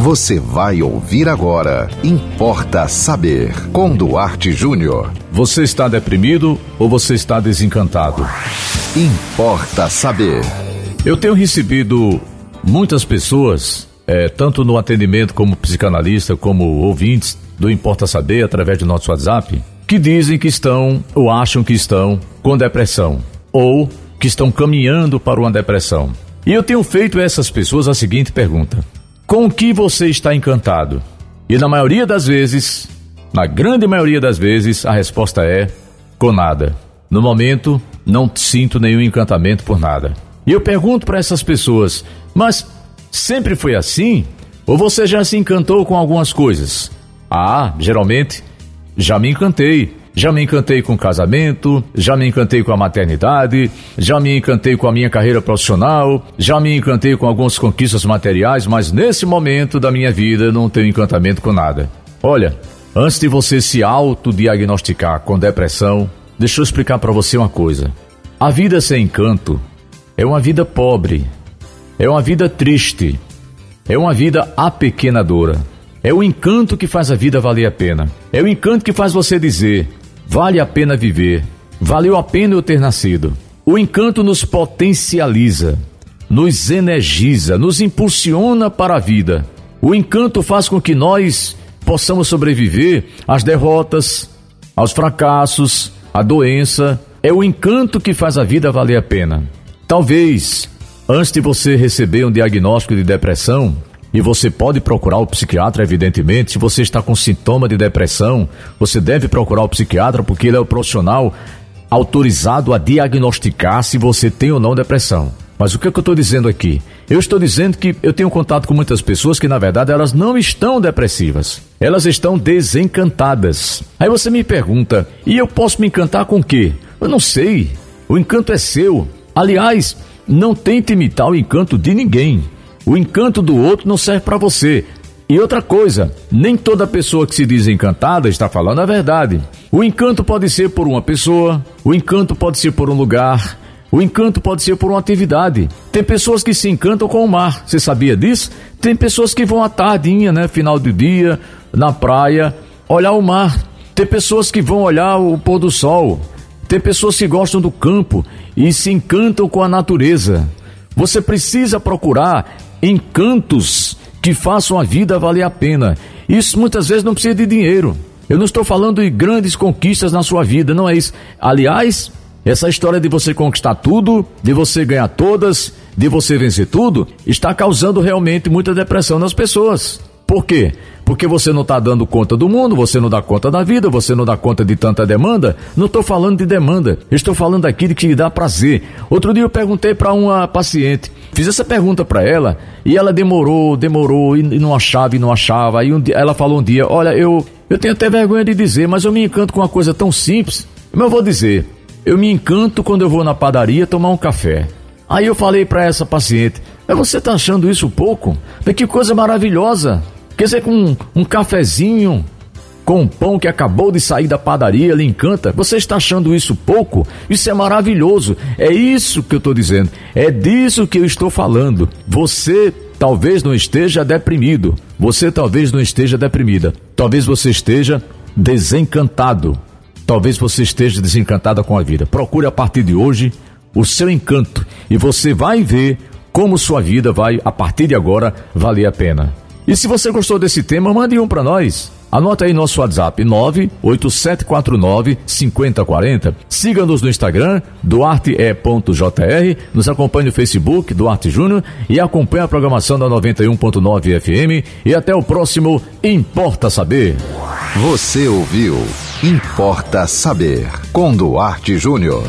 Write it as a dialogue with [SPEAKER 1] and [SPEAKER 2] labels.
[SPEAKER 1] Você vai ouvir agora. Importa saber. Com Duarte Júnior.
[SPEAKER 2] Você está deprimido ou você está desencantado?
[SPEAKER 1] Importa saber.
[SPEAKER 2] Eu tenho recebido muitas pessoas, é, tanto no atendimento como psicanalista, como ouvintes do Importa Saber, através do nosso WhatsApp, que dizem que estão ou acham que estão com depressão ou que estão caminhando para uma depressão. E eu tenho feito a essas pessoas a seguinte pergunta: com o que você está encantado? E na maioria das vezes, na grande maioria das vezes, a resposta é com nada. No momento, não sinto nenhum encantamento por nada. E eu pergunto para essas pessoas: mas sempre foi assim? Ou você já se encantou com algumas coisas? Ah, geralmente já me encantei. Já me encantei com casamento, já me encantei com a maternidade, já me encantei com a minha carreira profissional, já me encantei com algumas conquistas materiais, mas nesse momento da minha vida não tenho encantamento com nada. Olha, antes de você se autodiagnosticar com depressão, deixa eu explicar para você uma coisa. A vida sem encanto é uma vida pobre, é uma vida triste, é uma vida apequenadora. É o encanto que faz a vida valer a pena. É o encanto que faz você dizer: Vale a pena viver. Valeu a pena eu ter nascido. O encanto nos potencializa, nos energiza, nos impulsiona para a vida. O encanto faz com que nós possamos sobreviver às derrotas, aos fracassos, à doença. É o encanto que faz a vida valer a pena. Talvez, antes de você receber um diagnóstico de depressão, e você pode procurar o psiquiatra, evidentemente. Se você está com sintoma de depressão, você deve procurar o psiquiatra porque ele é o profissional autorizado a diagnosticar se você tem ou não depressão. Mas o que, é que eu estou dizendo aqui? Eu estou dizendo que eu tenho contato com muitas pessoas que, na verdade, elas não estão depressivas. Elas estão desencantadas. Aí você me pergunta, e eu posso me encantar com o quê? Eu não sei. O encanto é seu. Aliás, não tente imitar o encanto de ninguém. O encanto do outro não serve para você. E outra coisa, nem toda pessoa que se diz encantada está falando a verdade. O encanto pode ser por uma pessoa, o encanto pode ser por um lugar, o encanto pode ser por uma atividade. Tem pessoas que se encantam com o mar. Você sabia disso? Tem pessoas que vão à tardinha, né, final do dia, na praia, olhar o mar. Tem pessoas que vão olhar o pôr do sol. Tem pessoas que gostam do campo e se encantam com a natureza. Você precisa procurar encantos que façam a vida valer a pena. Isso muitas vezes não precisa de dinheiro. Eu não estou falando de grandes conquistas na sua vida, não é isso. Aliás, essa história de você conquistar tudo, de você ganhar todas, de você vencer tudo, está causando realmente muita depressão nas pessoas. Por quê? Porque você não está dando conta do mundo, você não dá conta da vida, você não dá conta de tanta demanda. Não estou falando de demanda, estou falando aqui de que dá prazer. Outro dia eu perguntei para uma paciente, fiz essa pergunta para ela e ela demorou, demorou e não achava e não achava. Aí um dia, ela falou um dia: Olha, eu, eu tenho até vergonha de dizer, mas eu me encanto com uma coisa tão simples. Mas eu vou dizer: Eu me encanto quando eu vou na padaria tomar um café. Aí eu falei para essa paciente: Mas você está achando isso pouco? Que coisa maravilhosa! Quer dizer, com um, um cafezinho, com um pão que acabou de sair da padaria, lhe encanta. Você está achando isso pouco? Isso é maravilhoso. É isso que eu estou dizendo. É disso que eu estou falando. Você talvez não esteja deprimido. Você talvez não esteja deprimida. Talvez você esteja desencantado. Talvez você esteja desencantada com a vida. Procure a partir de hoje o seu encanto e você vai ver como sua vida vai, a partir de agora, valer a pena. E se você gostou desse tema, mande um para nós. Anota aí nosso WhatsApp 98749 5040. Siga-nos no Instagram, duarte.jr. Nos acompanhe no Facebook, Duarte Júnior. E acompanhe a programação da 91.9 FM. E até o próximo Importa Saber.
[SPEAKER 1] Você ouviu Importa Saber com Duarte Júnior.